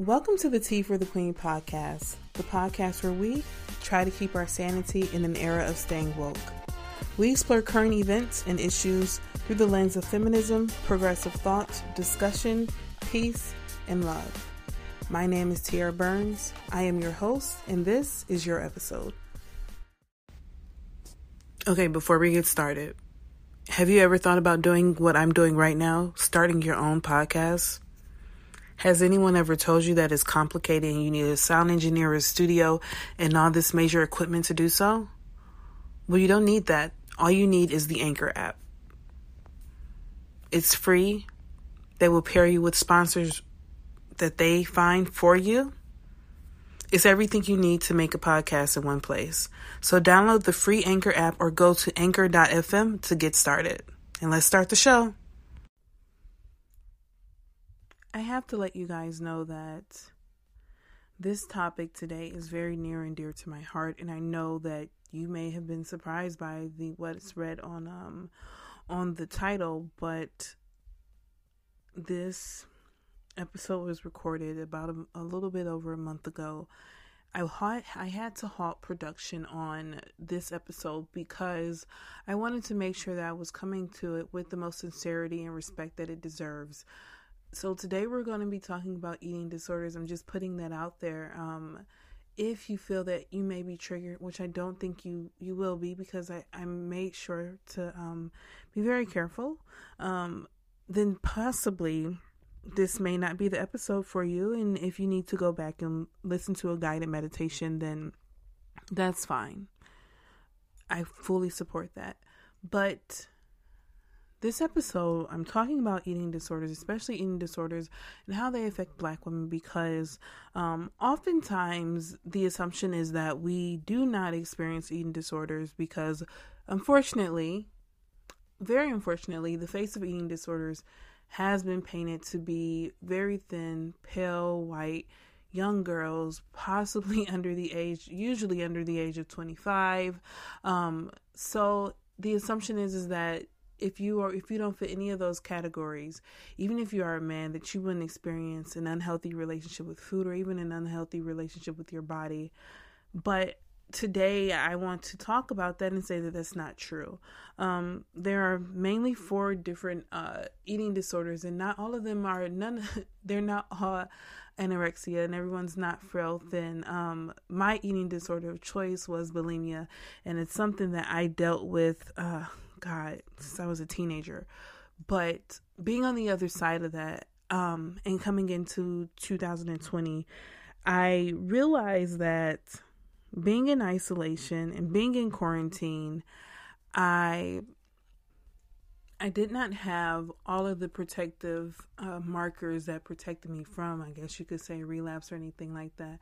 Welcome to the Tea for the Queen podcast, the podcast where we try to keep our sanity in an era of staying woke. We explore current events and issues through the lens of feminism, progressive thought, discussion, peace, and love. My name is Tiara Burns. I am your host, and this is your episode. Okay, before we get started, have you ever thought about doing what I'm doing right now, starting your own podcast? Has anyone ever told you that it's complicated and you need a sound engineer, a studio, and all this major equipment to do so? Well, you don't need that. All you need is the Anchor app. It's free. They will pair you with sponsors that they find for you. It's everything you need to make a podcast in one place. So download the free Anchor app or go to anchor.fm to get started. And let's start the show. I have to let you guys know that this topic today is very near and dear to my heart, and I know that you may have been surprised by the what's read on um on the title, but this episode was recorded about a, a little bit over a month ago. I had, I had to halt production on this episode because I wanted to make sure that I was coming to it with the most sincerity and respect that it deserves. So today we're going to be talking about eating disorders. I'm just putting that out there. Um, if you feel that you may be triggered, which I don't think you you will be, because I I made sure to um, be very careful. Um, then possibly this may not be the episode for you. And if you need to go back and listen to a guided meditation, then that's fine. I fully support that. But this episode, I'm talking about eating disorders, especially eating disorders and how they affect black women because um, oftentimes the assumption is that we do not experience eating disorders because, unfortunately, very unfortunately, the face of eating disorders has been painted to be very thin, pale, white, young girls, possibly under the age, usually under the age of 25. Um, so the assumption is is that if you are if you don't fit any of those categories, even if you are a man, that you wouldn't experience an unhealthy relationship with food or even an unhealthy relationship with your body. But today I want to talk about that and say that that's not true. Um, there are mainly four different uh, eating disorders, and not all of them are none. They're not all anorexia, and everyone's not frail thin. Um, my eating disorder of choice was bulimia, and it's something that I dealt with. Uh, God, since I was a teenager. But being on the other side of that, um, and coming into 2020, I realized that being in isolation and being in quarantine, I I did not have all of the protective uh, markers that protected me from, I guess you could say, relapse or anything like that.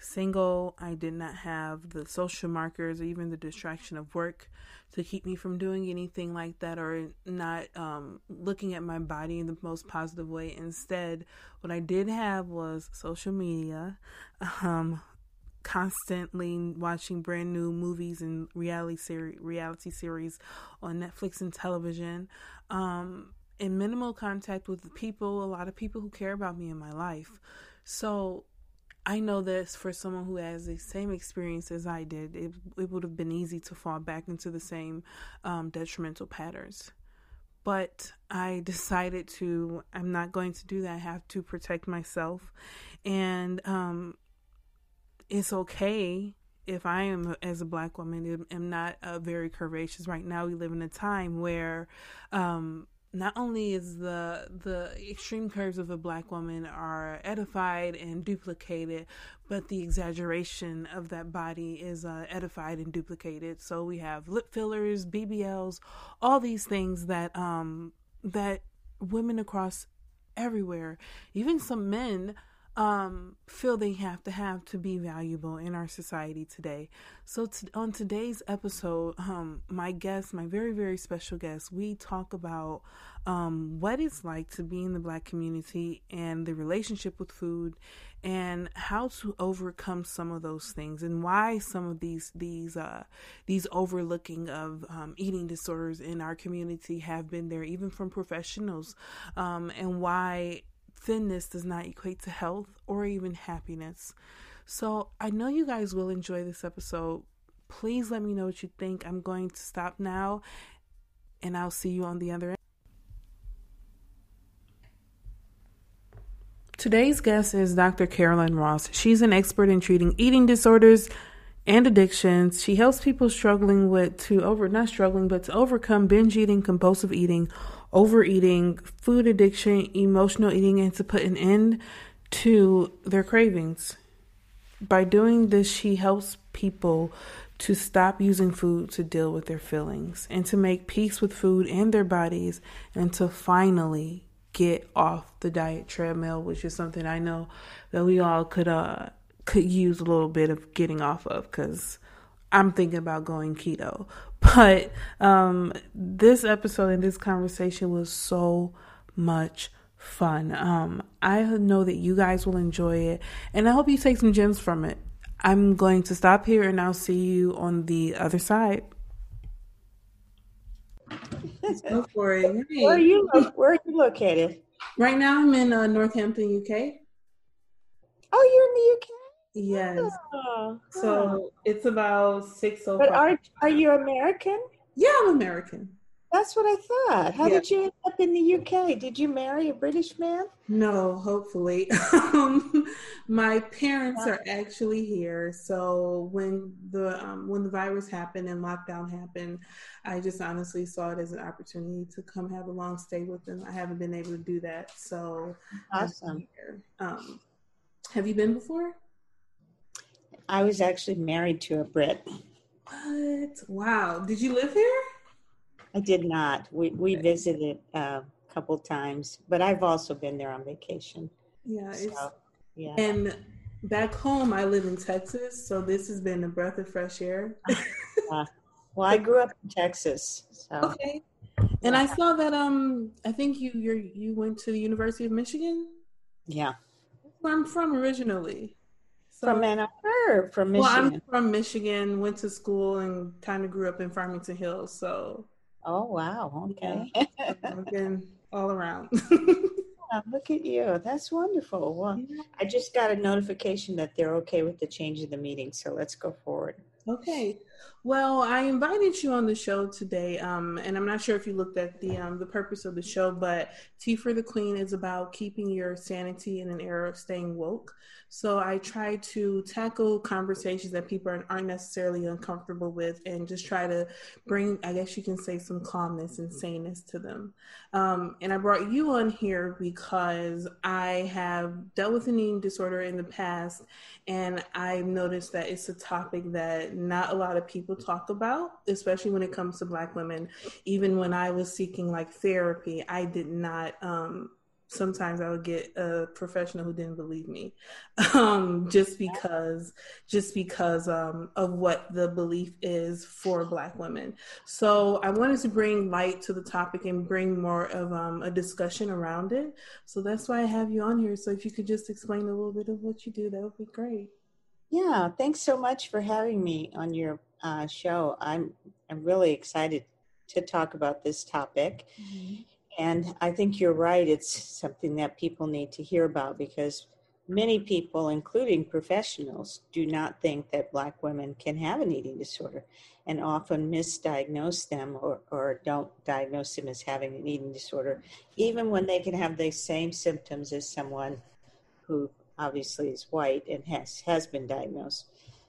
Single, I did not have the social markers or even the distraction of work to keep me from doing anything like that or not um, looking at my body in the most positive way. Instead, what I did have was social media, um, constantly watching brand new movies and reality series, reality series on Netflix and television. Um, in minimal contact with people, a lot of people who care about me in my life. So I know this for someone who has the same experience as I did, it, it would have been easy to fall back into the same um, detrimental patterns. but I decided to, I'm not going to do that. I have to protect myself. And um, it's okay if I am, as a black woman, am not uh, very curvaceous. Right now, we live in a time where um, not only is the the extreme curves of a black woman are edified and duplicated, but the exaggeration of that body is uh, edified and duplicated. So we have lip fillers, BBLs, all these things that um that women across everywhere, even some men um, feel they have to have to be valuable in our society today. So, on today's episode, um, my guest, my very, very special guest, we talk about um, what it's like to be in the black community and the relationship with food and how to overcome some of those things and why some of these these uh, these overlooking of um, eating disorders in our community have been there even from professionals um, and why thinness does not equate to health or even happiness. So I know you guys will enjoy this episode. Please let me know what you think. I'm going to stop now and I'll see you on the other end. Today's guest is Dr. Carolyn Ross. She's an expert in treating eating disorders and addictions. She helps people struggling with to over not struggling but to overcome binge eating, compulsive eating, overeating, food addiction, emotional eating, and to put an end to their cravings. By doing this, she helps people to stop using food to deal with their feelings and to make peace with food and their bodies and to finally get off the diet treadmill, which is something I know that we all could uh could use a little bit of getting off of because I'm thinking about going keto. But um, this episode and this conversation was so much fun. Um, I know that you guys will enjoy it, and I hope you take some gems from it. I'm going to stop here, and I'll see you on the other side. Go for it. Hey. Where are you? Where are you located? Right now, I'm in uh, Northampton, UK. Oh, you're in the UK. Yes. Oh, so it's about six oh. But are are you American? Yeah, I'm American. That's what I thought. How yeah. did you end up in the UK? Did you marry a British man? No, hopefully. um, my parents are actually here. So when the um, when the virus happened and lockdown happened, I just honestly saw it as an opportunity to come have a long stay with them. I haven't been able to do that, so awesome. Um, have you been before? I was actually married to a Brit. What? Wow. Did you live here? I did not. We we visited a couple times, but I've also been there on vacation. Yeah. So, yeah. And back home, I live in Texas, so this has been a breath of fresh air. uh, well, I grew up in Texas. So. Okay. And. I saw that um I think you you you went to the University of Michigan. Yeah. where I'm from originally. So, from Ann Arbor, from Michigan. Well, I'm from Michigan. Went to school and kind of grew up in Farmington Hills. So. Oh wow! Okay. Yeah, been all around. yeah, look at you. That's wonderful. Well. I just got a notification that they're okay with the change of the meeting. So let's go forward. Okay. Well, I invited you on the show today, um, and I'm not sure if you looked at the um, the purpose of the show, but Tea for the Queen is about keeping your sanity in an era of staying woke. So I try to tackle conversations that people aren't necessarily uncomfortable with and just try to bring, I guess you can say, some calmness and saneness to them. Um, and I brought you on here because I have dealt with an eating disorder in the past, and I've noticed that it's a topic that not a lot of people talk about, especially when it comes to Black women. Even when I was seeking like therapy, I did not. Um, sometimes I would get a professional who didn't believe me, um, just because just because um, of what the belief is for Black women. So I wanted to bring light to the topic and bring more of um, a discussion around it. So that's why I have you on here. So if you could just explain a little bit of what you do, that would be great. Yeah, thanks so much for having me on your uh, show. I'm I'm really excited to talk about this topic. Mm-hmm and I think you're right. It's something that people need to hear about because many people, including professionals, do not think that Black women can have an eating disorder and often misdiagnose them or, or don't diagnose them as having an eating disorder, even when they can have the same symptoms as someone who obviously is white and has, has been diagnosed.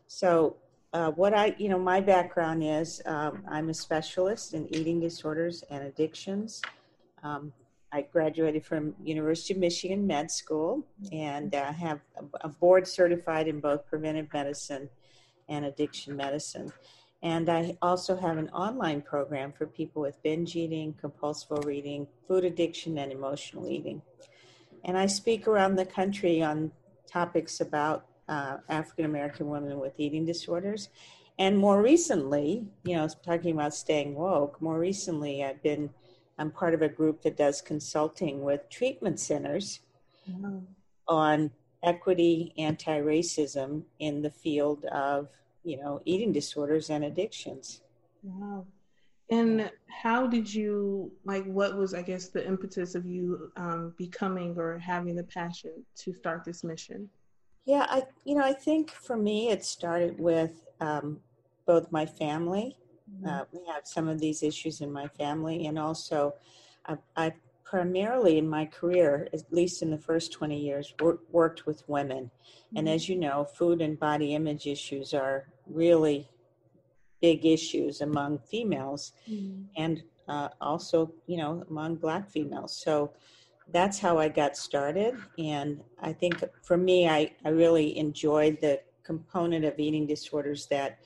So, uh, what I, you know, my background is um, I'm a specialist in eating disorders and addictions. Um, I graduated from University of Michigan Med School and uh, have a board certified in both preventive medicine and addiction medicine. And I also have an online program for people with binge eating, compulsive overeating, food addiction, and emotional eating. And I speak around the country on topics about uh, African American women with eating disorders. And more recently, you know, talking about staying woke, more recently I've been I'm part of a group that does consulting with treatment centers wow. on equity, anti-racism in the field of, you know, eating disorders and addictions. Wow. And how did you like? What was, I guess, the impetus of you um, becoming or having the passion to start this mission? Yeah, I, you know, I think for me it started with um, both my family Mm-hmm. Uh, we have some of these issues in my family, and also I, I, primarily in my career, at least in the first 20 years, wor- worked with women. Mm-hmm. And as you know, food and body image issues are really big issues among females mm-hmm. and uh, also, you know, among black females. So that's how I got started. And I think for me, I, I really enjoyed the component of eating disorders that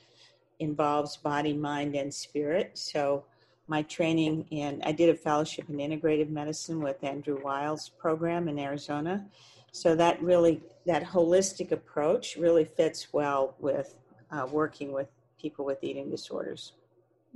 involves body, mind, and spirit. So my training in I did a fellowship in integrative medicine with Andrew Weil's program in Arizona. So that really that holistic approach really fits well with uh, working with people with eating disorders.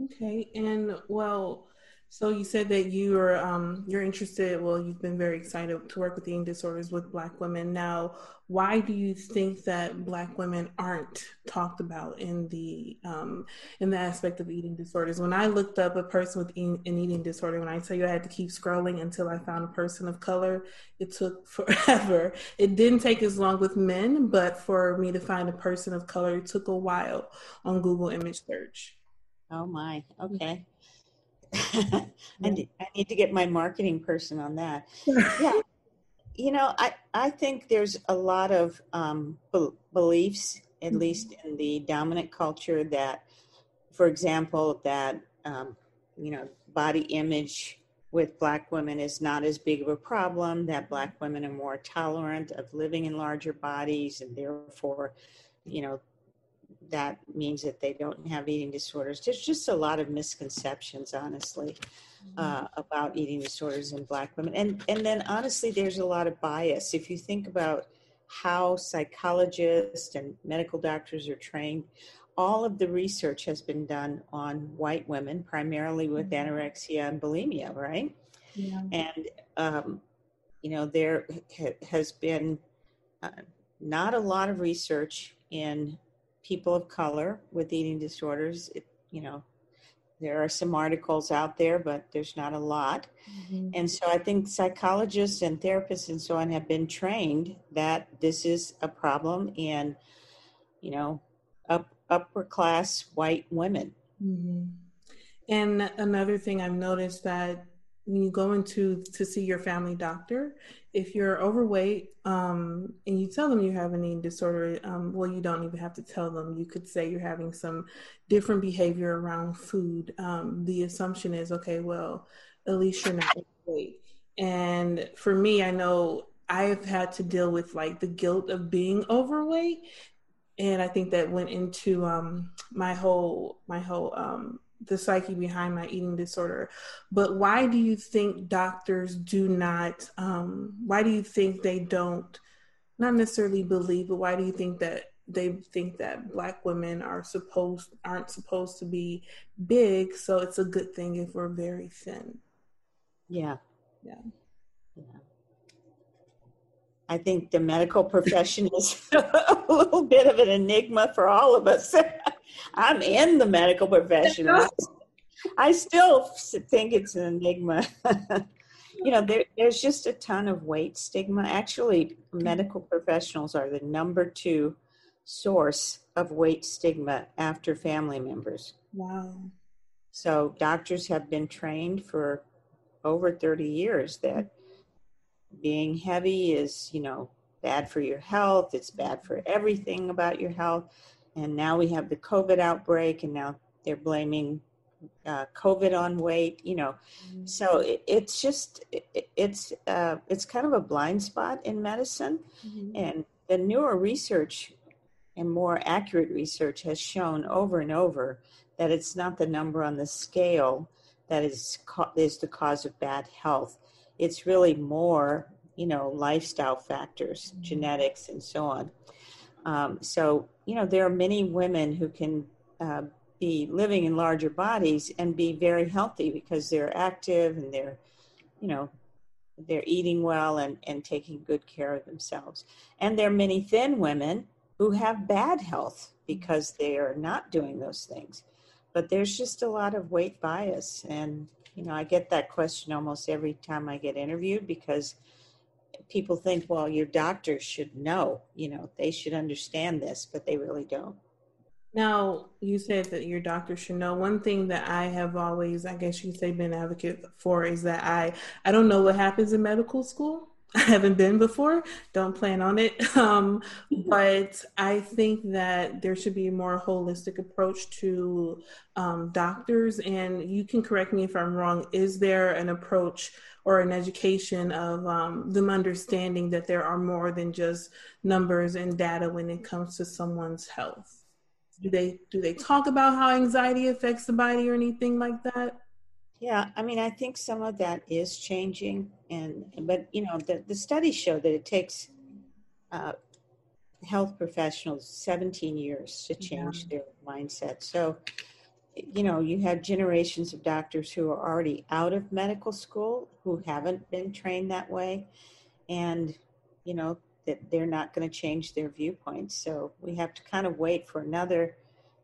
Okay, and well, so you said that you are um, you're interested. Well, you've been very excited to work with eating disorders with Black women. Now, why do you think that Black women aren't talked about in the um, in the aspect of eating disorders? When I looked up a person with eating, an eating disorder, when I tell you I had to keep scrolling until I found a person of color, it took forever. It didn't take as long with men, but for me to find a person of color, it took a while on Google image search. Oh my, okay. I, need, I need to get my marketing person on that. yeah. You know, I, I think there's a lot of um, be- beliefs, at mm-hmm. least in the dominant culture, that, for example, that, um, you know, body image with black women is not as big of a problem, that black women are more tolerant of living in larger bodies, and therefore, you know, that means that they don't have eating disorders. There's just a lot of misconceptions, honestly, mm-hmm. uh, about eating disorders in Black women, and and then honestly, there's a lot of bias. If you think about how psychologists and medical doctors are trained, all of the research has been done on white women, primarily with mm-hmm. anorexia and bulimia, right? Yeah. And um, you know, there ha- has been uh, not a lot of research in people of color with eating disorders. It, you know, there are some articles out there, but there's not a lot. Mm-hmm. And so I think psychologists and therapists and so on have been trained that this is a problem in, you know, up, upper class white women. Mm-hmm. And another thing I've noticed that when you go into to see your family doctor, if you're overweight um, and you tell them you have an eating disorder, um, well, you don't even have to tell them. You could say you're having some different behavior around food. Um, the assumption is, okay, well, at least you're not overweight. And for me, I know I've had to deal with like the guilt of being overweight, and I think that went into um, my whole my whole um, the psyche behind my eating disorder. But why do you think doctors do not, um, why do you think they don't, not necessarily believe, but why do you think that they think that black women are supposed, aren't supposed to be big, so it's a good thing if we're very thin? Yeah. Yeah. Yeah. I think the medical profession is a little bit of an enigma for all of us. I'm in the medical profession. I, I still think it's an enigma. you know, there, there's just a ton of weight stigma. Actually, medical professionals are the number two source of weight stigma after family members. Wow. So doctors have been trained for over 30 years that being heavy is, you know, bad for your health, it's bad for everything about your health. And now we have the COVID outbreak, and now they're blaming uh, COVID on weight. You know, mm-hmm. so it, it's just it, it's uh, it's kind of a blind spot in medicine, mm-hmm. and the newer research and more accurate research has shown over and over that it's not the number on the scale that is is the cause of bad health. It's really more, you know, lifestyle factors, mm-hmm. genetics, and so on. Um, so, you know, there are many women who can uh, be living in larger bodies and be very healthy because they're active and they're, you know, they're eating well and, and taking good care of themselves. And there are many thin women who have bad health because they are not doing those things. But there's just a lot of weight bias. And, you know, I get that question almost every time I get interviewed because people think, well, your doctor should know, you know, they should understand this, but they really don't. Now, you said that your doctor should know. One thing that I have always, I guess you say, been advocate for is that I, I don't know what happens in medical school. I haven't been before. Don't plan on it. Um, but I think that there should be a more holistic approach to um, doctors. And you can correct me if I'm wrong. Is there an approach or an education of um, them understanding that there are more than just numbers and data when it comes to someone's health? Do they do they talk about how anxiety affects the body or anything like that? Yeah, I mean, I think some of that is changing, and but you know, the the studies show that it takes uh, health professionals 17 years to change yeah. their mindset. So, you know, you have generations of doctors who are already out of medical school who haven't been trained that way, and you know that they're not going to change their viewpoints. So we have to kind of wait for another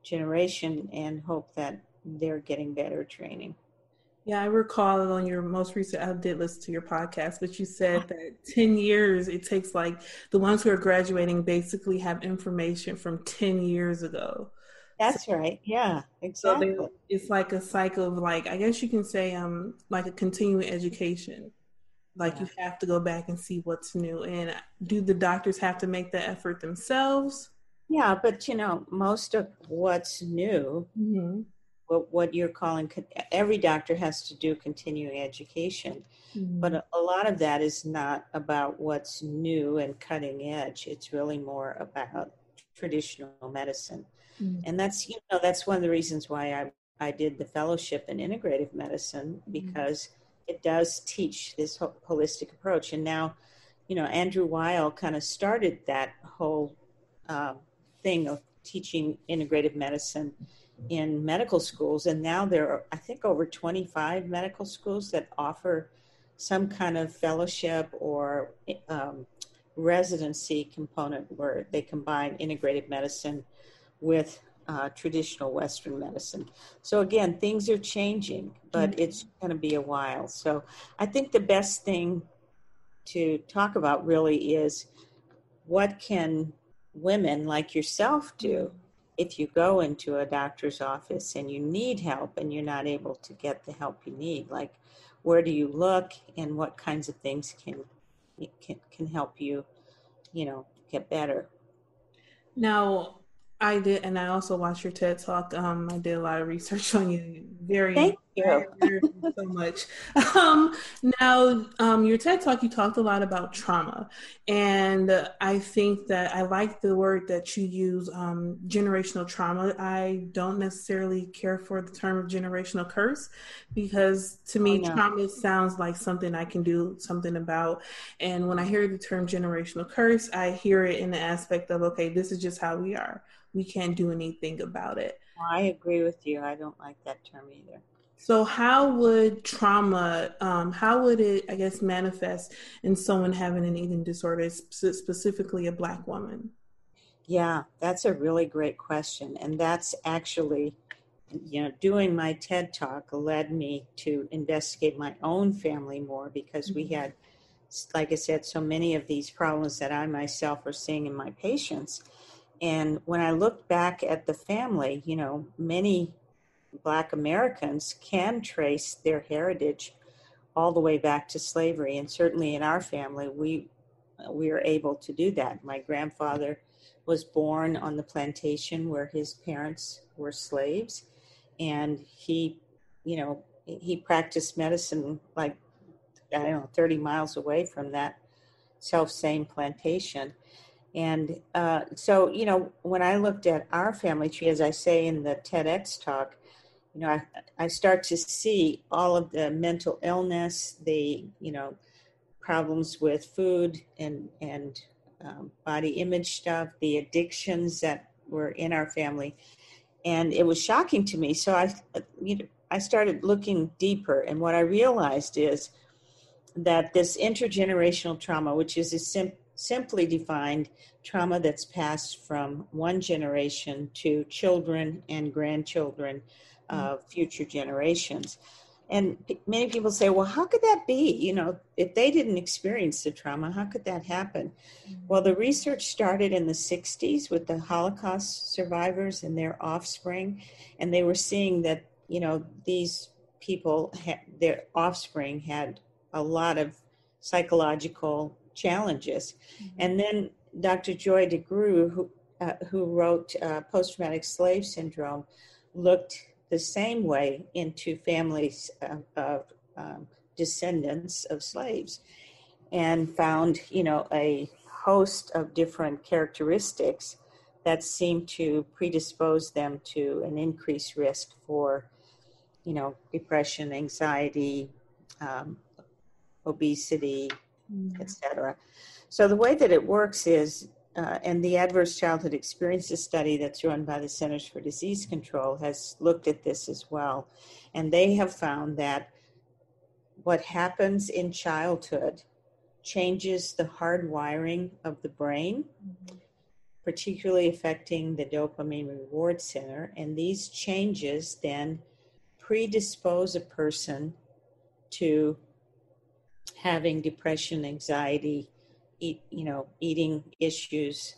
generation and hope that they're getting better training. Yeah, I recall on your most recent, I did listen to your podcast, but you said that 10 years, it takes like the ones who are graduating basically have information from 10 years ago. That's so, right. Yeah, exactly. So it's like a cycle of like, I guess you can say, um, like a continuing education. Like yeah. you have to go back and see what's new. And do the doctors have to make the effort themselves? Yeah, but you know, most of what's new mm-hmm what, what you're calling every doctor has to do continuing education mm-hmm. but a, a, lot of that is not about what's new and cutting edge it's really more about traditional medicine mm-hmm. and that's you know that's one of the reasons why i i did the fellowship in integrative medicine mm-hmm. because mm-hmm. it does teach this holistic approach and now you know andrew weil kind of started that whole uh, thing of teaching integrative medicine in medical schools, and now there are, I think, over 25 medical schools that offer some kind of fellowship or um, residency component where they combine integrative medicine with uh, traditional Western medicine. So again, things are changing, but mm-hmm. it's going to be a while. So I think the best thing to talk about really is what can women like yourself do if you go into a doctor's office and you need help and you're not able to get the help you need, like where do you look and what kinds of things can can, can help you, you know, get better. Now, I did, and I also watched your TED talk. Um, I did a lot of research on you. Very, thank you so much. Um, now, um, your TED talk, you talked a lot about trauma, and I think that I like the word that you use, um, generational trauma. I don't necessarily care for the term of generational curse because to me, oh, no. trauma sounds like something I can do something about. And when I hear the term generational curse, I hear it in the aspect of okay, this is just how we are we can't do anything about it. I agree with you. I don't like that term either. So, how would trauma, um, how would it, I guess, manifest in someone having an eating disorder, specifically a Black woman? Yeah, that's a really great question. And that's actually you know, doing my TED talk led me to investigate my own family more because we had, like I said, so many of these problems that I myself was seeing in my patients. And when I looked back at the family, you know, many Black Americans can trace their heritage all the way back to slavery. And certainly in our family, we we are able to do that. My grandfather was born on the plantation where his parents were slaves, and he, you know, he practiced medicine like I don't know, 30 miles away from that self same plantation. And uh, so, you know, when I looked at our family tree, as I say in the TEDx talk, you know, I, I start to see all of the mental illness, the, you know, problems with food and, and um, body image stuff, the addictions that were in our family. And it was shocking to me. So I, you know, I started looking deeper. And what I realized is that this intergenerational trauma, which is a sim- simply defined trauma that's passed from one generation to children and grandchildren of future generations. And many people say, well, how could that be? You know, if they didn't experience the trauma, how could that happen? Mm-hmm. Well, the research started in the 60s with the Holocaust survivors and their offspring. And they were seeing that, you know, these people, their offspring had a lot of psychological challenges. Mm-hmm. And then Dr. Joy DeGruy, who, uh, who wrote uh, Post Traumatic Slave Syndrome, looked the same way into families of, of um, descendants of slaves and found, you know, a host of different characteristics that seem to predispose them to an increased risk for, you know, depression, anxiety, um, obesity, mm-hmm. etc. So the way that it works is, uh, and the Adverse Childhood Experiences study that's run by the Centers for Disease Control has looked at this as well. And they have found that what happens in childhood changes the hardwiring of the brain, mm-hmm. particularly affecting the dopamine reward center. And these changes then predispose a person to having depression, anxiety, eat, you know, eating issues,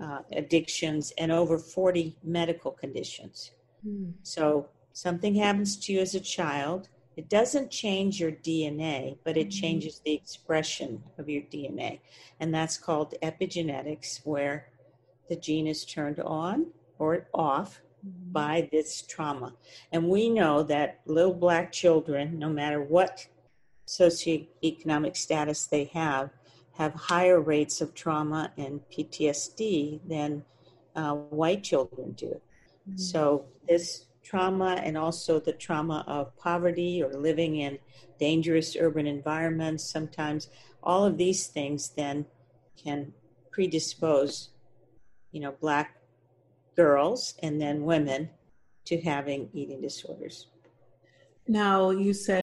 uh, addictions, and over 40 medical conditions. Mm. So something happens to you as a child. It doesn't change your DNA, but it mm. changes the expression of your DNA. And that's called epigenetics, where the gene is turned on or off mm. by this trauma. And we know that little black children, no matter what socioeconomic status they have, have higher rates of trauma and PTSD than uh, white children do. Mm-hmm. So, this trauma and also the trauma of poverty or living in dangerous urban environments, sometimes all of these things then can predispose, you know, black girls and then women to having eating disorders. Now, you said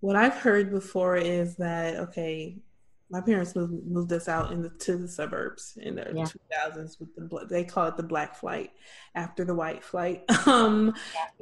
what I've heard before is that okay, my parents moved, moved us out in the, to the suburbs in the yeah. 2000s with the they call it the black flight after the white flight um,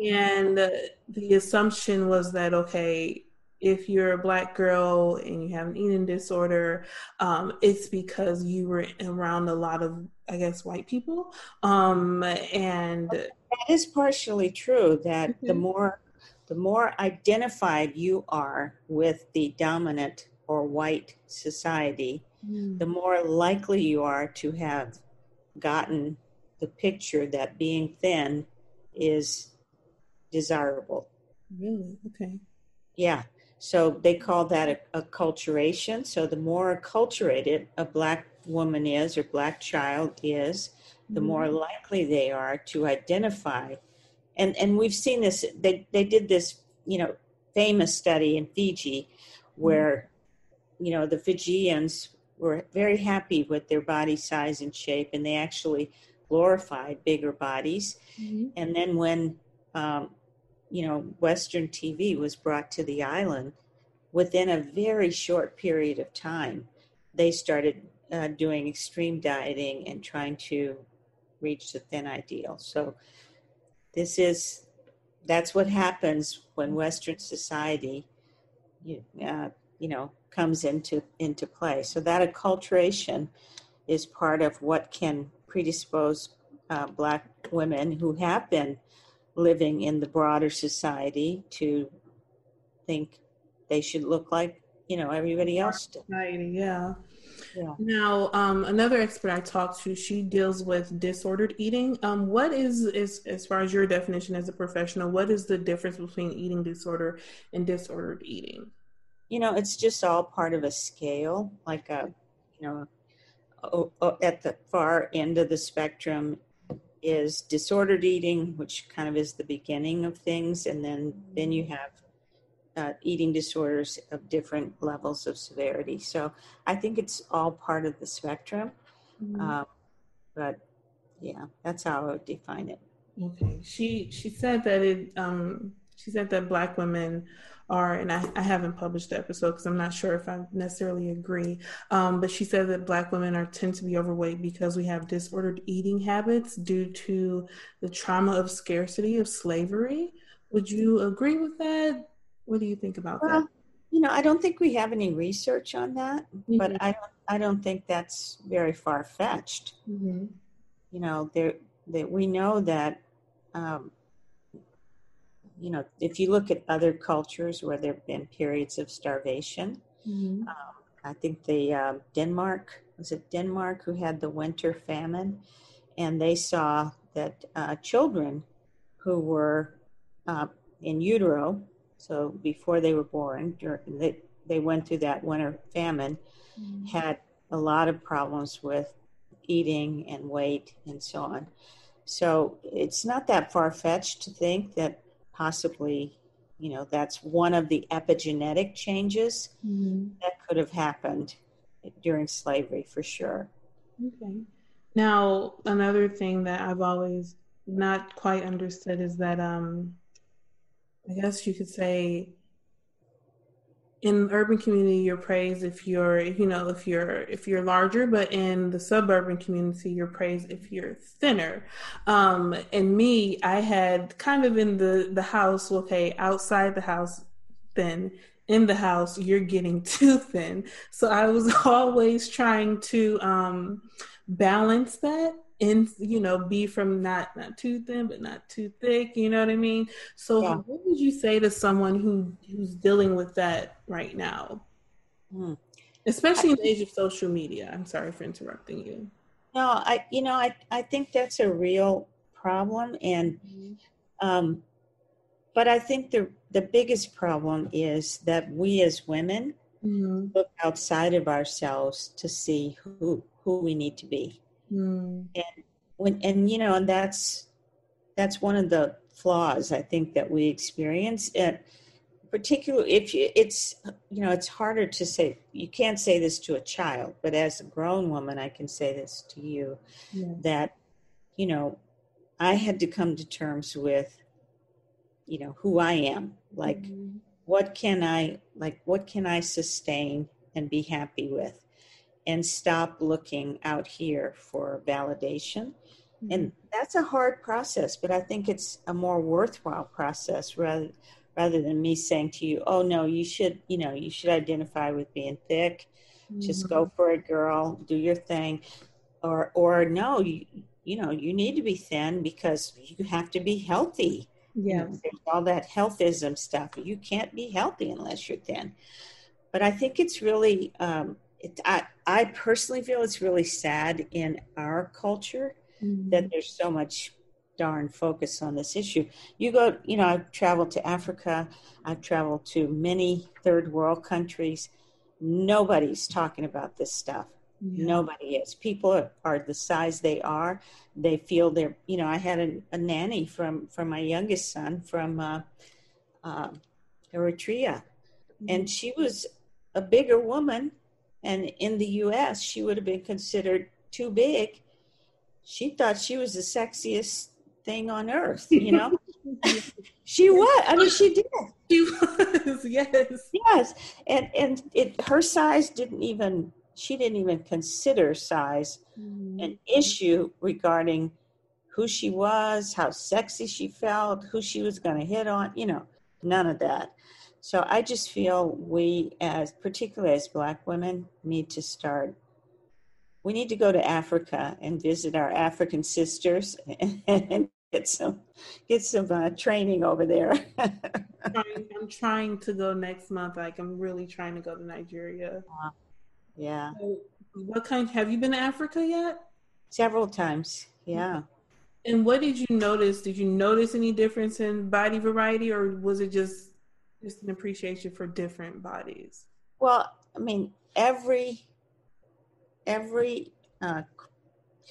and uh, the assumption was that okay if you're a black girl and you have an eating disorder um, it's because you were around a lot of i guess white people um, and that is partially true that mm-hmm. the more the more identified you are with the dominant or white society, mm. the more likely you are to have gotten the picture that being thin is desirable. Really? Okay. Yeah. So they call that a, acculturation. So the more acculturated a black woman is or black child is, the mm. more likely they are to identify. And and we've seen this. They they did this, you know, famous study in Fiji where you know, the Fijians were very happy with their body size and shape, and they actually glorified bigger bodies. Mm-hmm. And then when, um, you know, Western TV was brought to the island, within a very short period of time, they started uh, doing extreme dieting and trying to reach the thin ideal. So this is that's what happens when Western society, you, uh, you know, comes into into play. So that acculturation is part of what can predispose uh, Black women who have been living in the broader society to think they should look like you know everybody else. Society, yeah. Yeah. Now, um, another expert I talked to, she deals with disordered eating. Um, what is, is, as far as your definition as a professional, what is the difference between eating disorder and disordered eating? you know, it's just all part of a scale, like a, you know, at the far end of the spectrum is disordered eating, which kind of is the beginning of things, and then then you have uh, eating disorders of different levels of severity. So I think it's all part of the spectrum, mm-hmm. uh, but yeah, that's how I would define it. Okay, she she said that it um, she said that black women are, and I, I haven't published the episode because I'm not sure if I necessarily agree. Um, but she said that Black women are tend to be overweight because we have disordered eating habits due to the trauma of scarcity of slavery. Would you agree with that? What do you think about well, that? You know, I don't think we have any research on that, mm-hmm. but I don't. I don't think that's very far fetched. Mm-hmm. You know, there that we know that um, you know, if you look at other cultures where there have been periods of starvation, mm-hmm. um, I think the uh, Denmark was it Denmark who had the winter famine, and they saw that uh, children who were uh, in utero, so before they were born, during, they they went through that winter famine, mm-hmm. had a lot of problems with eating and weight and so on. So it's not that far fetched to think that possibly, you know, that's one of the epigenetic changes mm-hmm. that could have happened during slavery for sure. Okay. Now, another thing that I've always not quite understood is that um, I guess you could say in urban community you're praised if you're you know if you're if you're larger but in the suburban community you're praised if you're thinner. Um and me i had kind of in the the house okay outside the house thin. In the house you're getting too thin. So i was always trying to um balance that in you know be from not not too thin but not too thick you know what i mean so yeah. what would you say to someone who who's dealing with that right now hmm. especially in the age of social media i'm sorry for interrupting you no i you know i i think that's a real problem and mm-hmm. um but I think the the biggest problem is that we as women Mm-hmm. look outside of ourselves to see who who we need to be. Mm-hmm. And when and you know, and that's that's one of the flaws I think that we experience. And particularly if you, it's you know it's harder to say you can't say this to a child but as a grown woman i can say this to you Yeah. that you know i had to come to terms with you know who i am like Mhm. what can i like what can i sustain and be happy with and stop looking out here for validation. And that's a hard process but i think it's a more worthwhile process rather rather than me saying to you oh no you should you know you should identify with being thick. Just go for it girl. Do your thing. Or or no you you know you need to be thin because you have to be healthy. You yeah. know, all that healthism stuff. You can't be healthy unless you're thin. But i think it's really um it, I, I personally feel it's really sad in our culture Mm-hmm. that there's so much darn focus on this issue. You go, you know, I've traveled to Africa, I've traveled to many third world countries. Nobody's talking about this stuff. Nobody is. People are, are the size they are. They feel they're, you know, I had a, a nanny from, from my youngest son from uh, uh, Eritrea, and she was a bigger woman. And in the US, she would have been considered too big she thought she was the sexiest thing on earth, you know? she was. I mean, she did. She was, yes. Yes. And and it her size didn't even she didn't even consider size mm-hmm. an issue regarding who she was, how sexy she felt, who she was going to hit on, you know, none of that. So I just feel we as particularly as black women need to start we need to go to Africa and visit our African sisters and get some get some uh, training over there. Trying- I'm trying to go next month. Like I'm really trying to go to Nigeria. yeah, So what kind have you been to Africa yet? several times. Yeah. And what did you notice? Did you notice any difference in body variety or was it just just an appreciation for different bodies? Well, I mean, every every uh,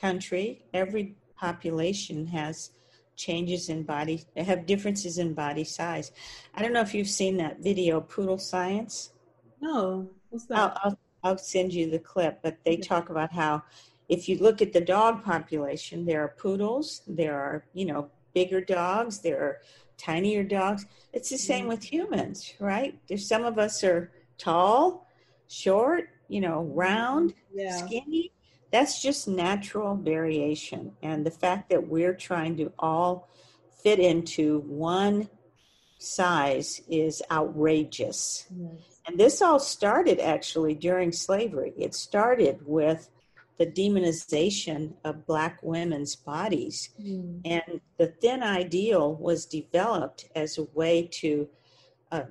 country, every population has changes in body. They have differences in body size. I don't know if you've seen that video, Poodle Science. No. What's that? I'll, I'll, I'll send you the clip, but they talk about how if you look at the dog population, there are poodles, there are, you know, bigger dogs, there are tinier dogs. It's the same mm-hmm. with humans, right? There's some of us are tall, short, you know, round, yeah. skinny. That's just natural variation. And the fact that we're trying to all fit into one size is outrageous. And this all started actually during slavery. It started with the demonization of Black women's bodies. And the thin ideal was developed as a way to uh,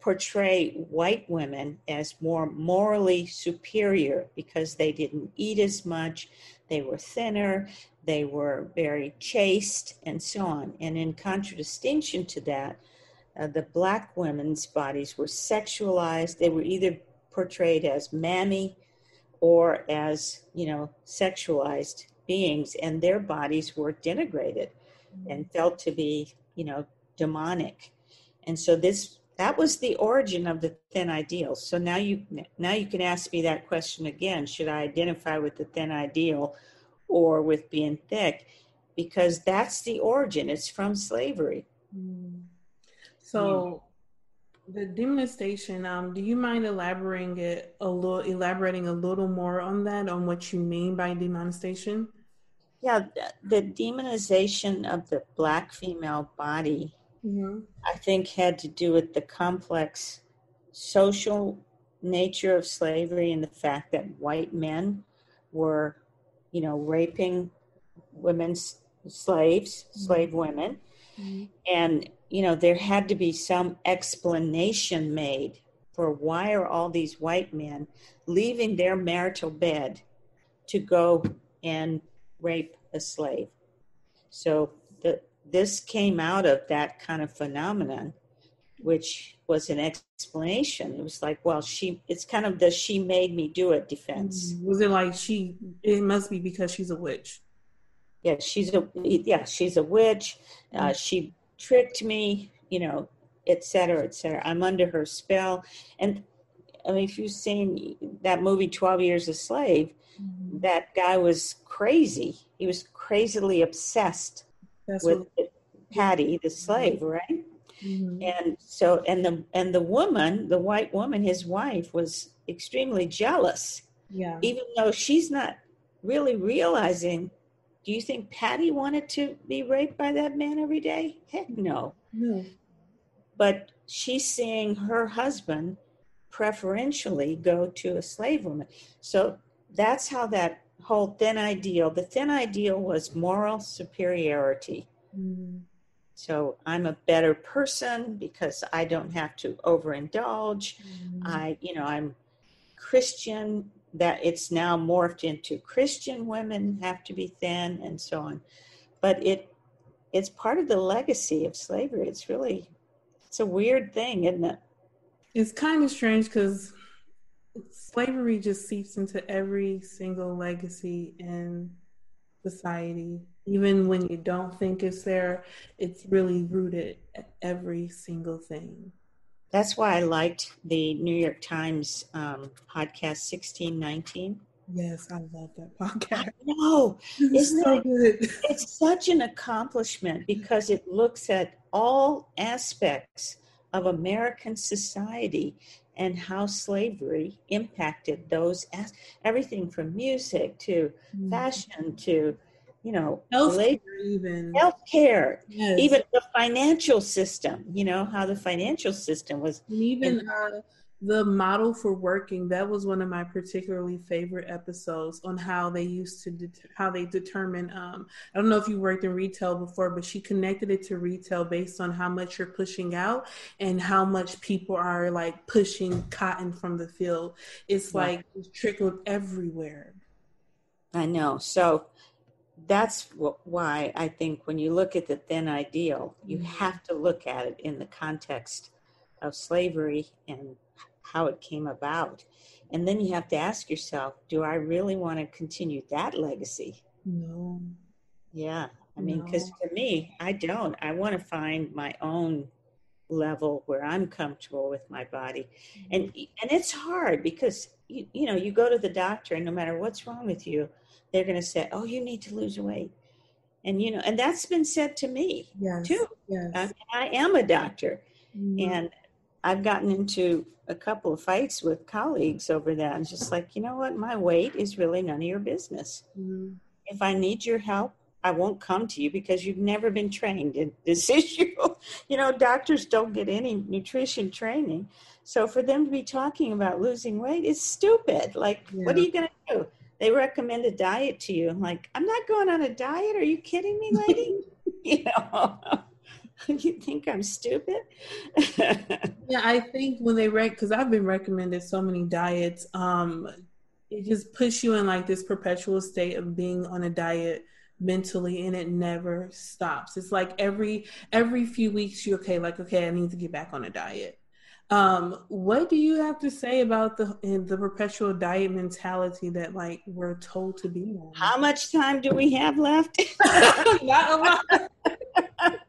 portray white women as more morally superior because they didn't eat as much, they were thinner, they were very chaste, and so on. And in contradistinction to that, uh, the black women's bodies were sexualized. They were either portrayed as mammy or as, you know, sexualized beings, and their bodies were denigrated mm-hmm. and felt to be, you know, demonic. And so this that was the origin of the thin ideal. So now you now you can ask me that question again: Should I identify with the thin ideal or with being thick? Because that's the origin. It's from slavery. Mm-hmm. So the demonization, um, do you mind elaborating it a little elaborating a little more on that, on what you mean by demonization? Yeah, the demonization of the black female body, Mm-hmm. I think, had to do with the complex social nature of slavery and the fact that white men were, you know, raping women's slaves, slave women. And, you know, there had to be some explanation made for why are all these white men leaving their marital bed to go and rape a slave. So the this came out of that kind of phenomenon, which was an explanation. It was like, well, she, it's kind of the she made me do it defense. Was it like she, it must be because she's a witch? Yeah, she's a, yeah, she's a witch. Uh, she tricked me, you know, et cetera, et cetera. I'm under her spell. And I mean, if you've seen that movie, 12 Years a Slave, Mm-hmm. that guy was crazy. He was crazily obsessed That's with what, Patty, the slave, right? Mhm. And so, and the and the woman, the white woman, his wife, was extremely jealous, yeah. even though she's not really realizing. Do you think Patty wanted to be raped by that man every day? Heck no. No. But she's seeing her husband preferentially go to a slave woman. So that's how that whole thin ideal, the thin ideal was moral superiority. Mhm. So I'm a better person because I don't have to overindulge. I, you know, I'm Christian, that it's now morphed into Christian women have to be thin and so on. But it it's part of the legacy of slavery. It's really it's a weird thing, isn't it? It's kind of strange because slavery just seeps into every single legacy in society. Even when you don't think it's there, it's really rooted at every single thing. That's why I liked the New York Times um, podcast 1619. Yes, I love that podcast. No, It's Isn't so it? good. it's such an accomplishment because it looks at all aspects of American society and how slavery impacted those as- everything from music to fashion to you know Health even. healthcare Yes. even the financial system you know how the financial system was And even uh, the model for working that was one of my particularly favorite episodes on how they used to det- how they determine um, i don't know if you worked in retail before but she connected it to retail based on how much you're pushing out and how much people are like pushing cotton from the field it's Yeah. like it's trickled everywhere I know. So that's wh- why I think when you look at the thin ideal, you mm-hmm. have to look at it in the context of slavery and how it came about. And then you have to ask yourself, do I really want to continue that legacy? no Yeah. I mean, because No. to me, I don't. I want to find my own level where I'm comfortable with my body. Mm-hmm. And and it's hard because you, you know, you go to the doctor and no matter what's wrong with you, they're going to say, "Oh, you need to lose weight." And you know, and that's been said to me yes too. yes I, I am a doctor Mhm. and I've gotten into a couple of fights with colleagues over that. I'm just like, you know what? My weight is really none of your business Mhm. if I need your help, I won't come to you because you've never been trained in this issue. you know, doctors don't get any nutrition training. So for them to be talking about losing weight is stupid. Like, what are you going to do? They recommend a diet to you. I'm like, I'm not going on a diet. Are you kidding me, lady? you know, you think I'm stupid? Yeah, I think when they rec, because I've been recommended so many diets, um, it just puts you in like this perpetual state of being on a diet mentally, and it never stops. It's like every every few weeks, you're okay, like okay, I need to get back on a diet. Um, what do you have to say about the in the perpetual diet mentality that like we're told to be on? How much time do we have left? Not a lot.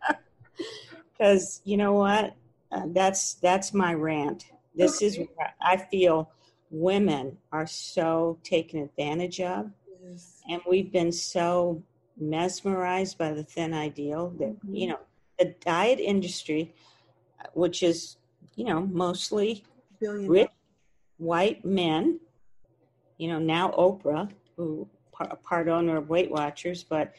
because you know what uh, that's that's my rant this is where i feel women are so taken advantage of Yes. and we've been so mesmerized by the thin ideal that you know the diet industry uh, which is you know mostly Billion rich white men you know now oprah who part, part owner of weight watchers but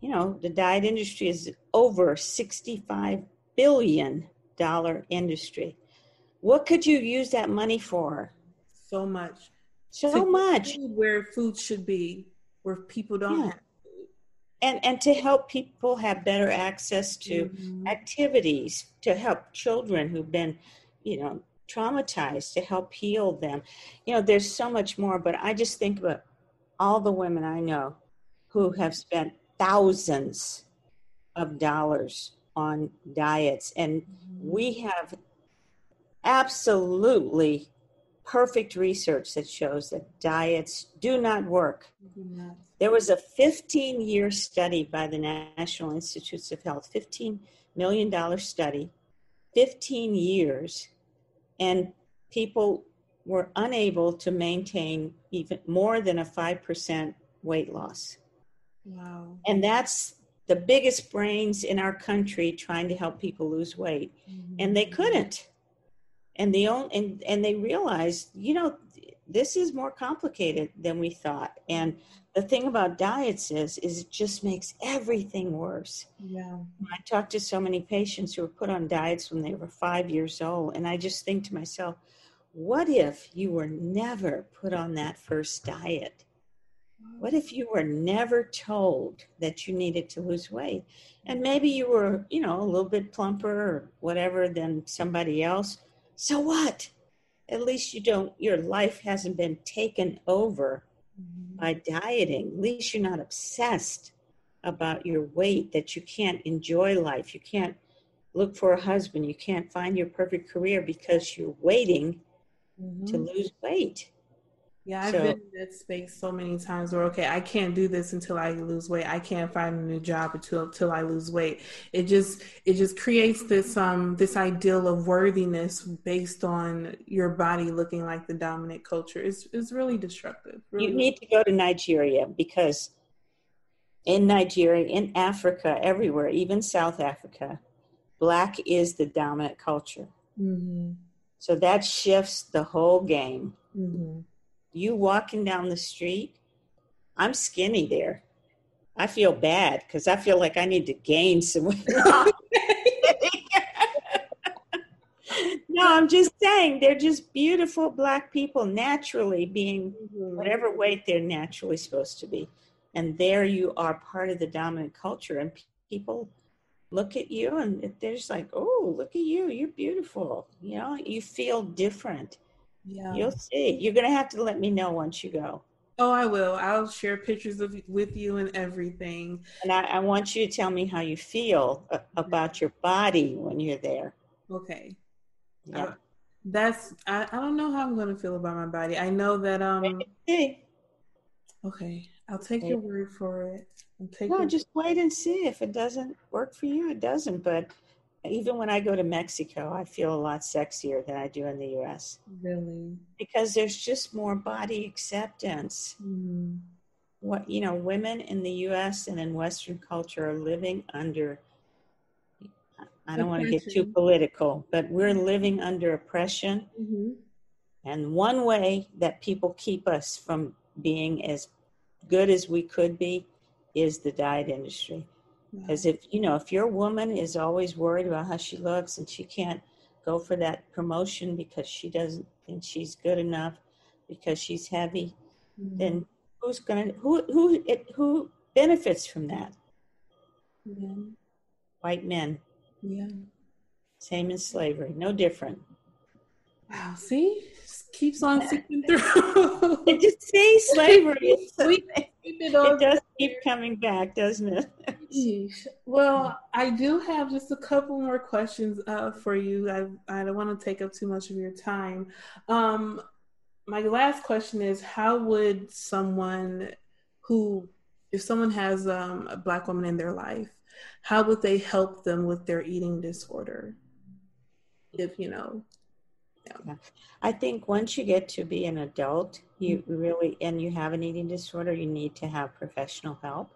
you know the diet industry is over 65 billion dollar industry what could you use that money for so much. so much where food should be, where people don't Yeah. have. And and to help people have better access to Mhm. activities to help children who've been you know traumatized to help heal them you know there's so much more but i just think about all the women i know who have spent thousands of dollars on diets. And we have absolutely perfect research that shows that diets do not work. There was a 15 year study by the National Institutes of Health, $15 million study, 15 years, and people were unable to maintain even more than a 5% weight loss. Wow. And that's the biggest brains in our country trying to help people lose weight. And they couldn't. And the only, and, and they realized, you know, this is more complicated than we thought. And the thing about diets is, is it just makes everything worse. Yeah. I talk to so many patients who were put on diets when they were five years old, and I just think to myself, what if you were never put on that first diet? What if you were never told that you needed to lose weight? And maybe you were, you know, a little bit plumper or whatever than somebody else. So what? At least you don't, your life hasn't been taken over mm-hmm. by dieting. At least you're not obsessed about your weight, that you can't enjoy life. You can't look for a husband. You can't find your perfect career because you're waiting to mm-hmm. lose weight. Yeah, I've So- been in that space so many times where okay, I can't do this until I lose weight. I can't find a new job until until I lose weight. It just it just creates this um this ideal of worthiness based on your body looking like the dominant culture. It's it's really destructive. Really. You need to go to Nigeria because in Nigeria, in Africa, everywhere, even South Africa, black is the dominant culture. hmm So that shifts the whole game. hmm You walking down the street, I'm skinny there. I feel bad because I feel like I need to gain some weight. no, I'm just saying they're just beautiful black people naturally being mm-hmm. whatever weight they're naturally supposed to be. And there you are part of the dominant culture, and people look at you and they're just like, oh, look at you, you're beautiful. You know, you feel different. Yeah. You'll see. You're going to have to let me know once you go. Oh, I will. I'll share pictures of with you and everything. And I, I want you to tell me how you feel about your body when you're there. Okay. Yeah. Uh, that's I, I don't know how I'm gonna feel about my body. I know that um See? okay, I'll take your word for it. I'll take No, your just wait and see. If it doesn't work for you, it doesn't. But even when I go to Mexico, I feel a lot sexier than I do in the US really because there's just more body acceptance. mm, What you know, women in the US and in Western culture are living under I don't want to get too political, but we're living under oppression. mhm. And one way that people keep us from being as good as we could be is the diet industry. Because if you know, if your woman is always worried about how she looks and she can't go for that promotion because she doesn't think she's good enough because she's heavy, mm-hmm. then who's gonna who who it who benefits from that? yeah, White men. yeah. Same as slavery, no different. Wow, see, Just keeps on seeping through. It just see slavery. It does keep coming back, doesn't it? Well, I do have just a couple more questions uh, for you. I, I don't want to take up too much of your time. Um, my last question is How would someone who, if someone has um, a Black woman in their life, how would they help them with their eating disorder? If you know, I think once you get to be an adult, you really, and you have an eating disorder, you need to have professional help.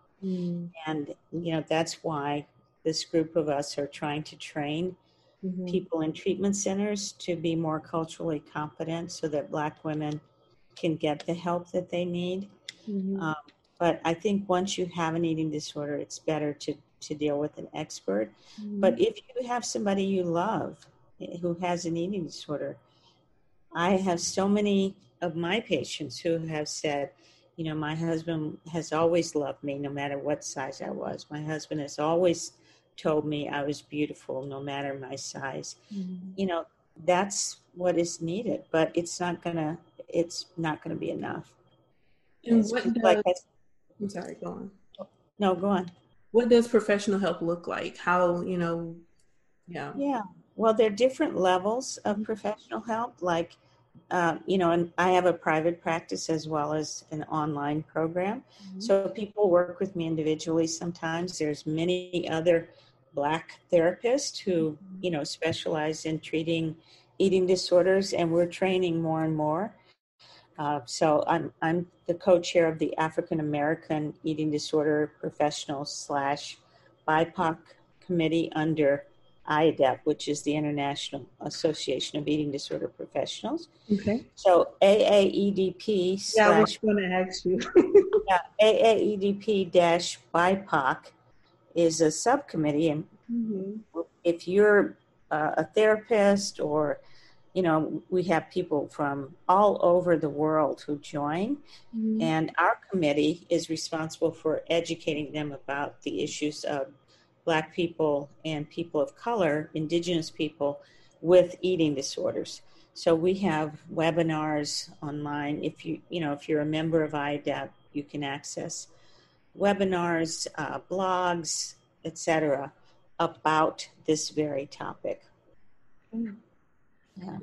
And, you know, that's why this group of us are trying to train Mhm. people in treatment centers to be more culturally competent so that Black women can get the help that they need. Mhm. Um, but I think once you have an eating disorder, it's better to, to deal with an expert. But if you have somebody you love who has an eating disorder, I have so many of my patients who have said, you know, my husband has always loved me no matter what size I was. My husband has always told me I was beautiful no matter my size. Mm-hmm. You know, that's what is needed, but it's not gonna it's not gonna be enough. And It's what just like I- I'm sorry, go on. no, go on. what does professional help look like? How, you know, yeah. Yeah. Well, there are different levels of mm-hmm. professional help. Like, uh, you know, and I have a private practice as well as an online program. Mm-hmm. So people work with me individually sometimes. There's many other black therapists who, mm-hmm. you know, specialize in treating eating disorders, and we're training more and more. Uh, so I'm I'm the co-chair of the African American Eating Disorder Professionals slash BIPOC committee under IAEDP, which is the International Association of Eating Disorder Professionals. Okay. So AAEDP yeah, I was going to ask you. yeah, AAEDP dash BIPOC is a subcommittee, and mm-hmm. if you're uh, a therapist or you know, we have people from all over the world who join, mm-hmm. and our committee is responsible for educating them about the issues of Black people and people of color, Indigenous people with eating disorders. So we have webinars online. If you, you know, if you're a member of IAEDP, you can access webinars, uh, blogs, etc., about this very topic. Mm. Yeah.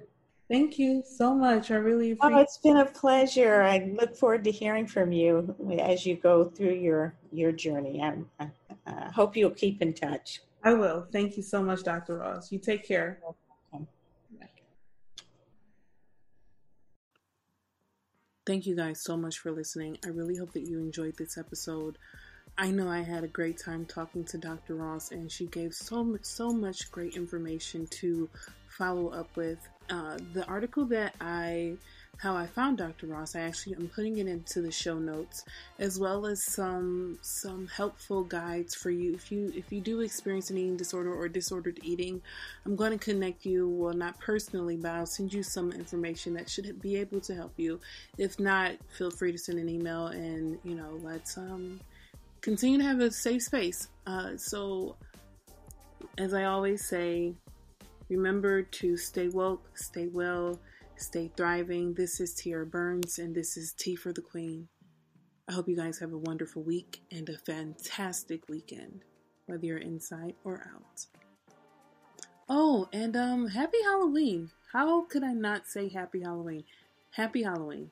Thank you so much. I really oh, appreciate Oh, it's been a pleasure. I look forward to hearing from you as you go through your your journey. I, I hope you'll keep in touch. I will. Thank you so much, Dr. Ross. You take care. Thank you guys so much for listening. I really hope that you enjoyed this episode. I know I had a great time talking to Dr. Ross, and she gave so much, so much great information to follow up with. Uh, the article that I how I found Dr. Ross. I actually am putting it into the show notes as well as some some helpful guides for you if you if you do experience an eating disorder or disordered eating. I'm going to connect you, well not personally, but I'll send you some information that should be able to help you. If not, feel free to send an email and you know let's um continue to have a safe space. Uh, so, as I always say, remember to stay woke, stay well, stay thriving. This is Tiara Burns, and this is Tea for the Queen. I hope you guys have a wonderful week and a fantastic weekend, whether you're inside or out. Oh, and um, happy Halloween! How could I not say happy Halloween? Happy Halloween.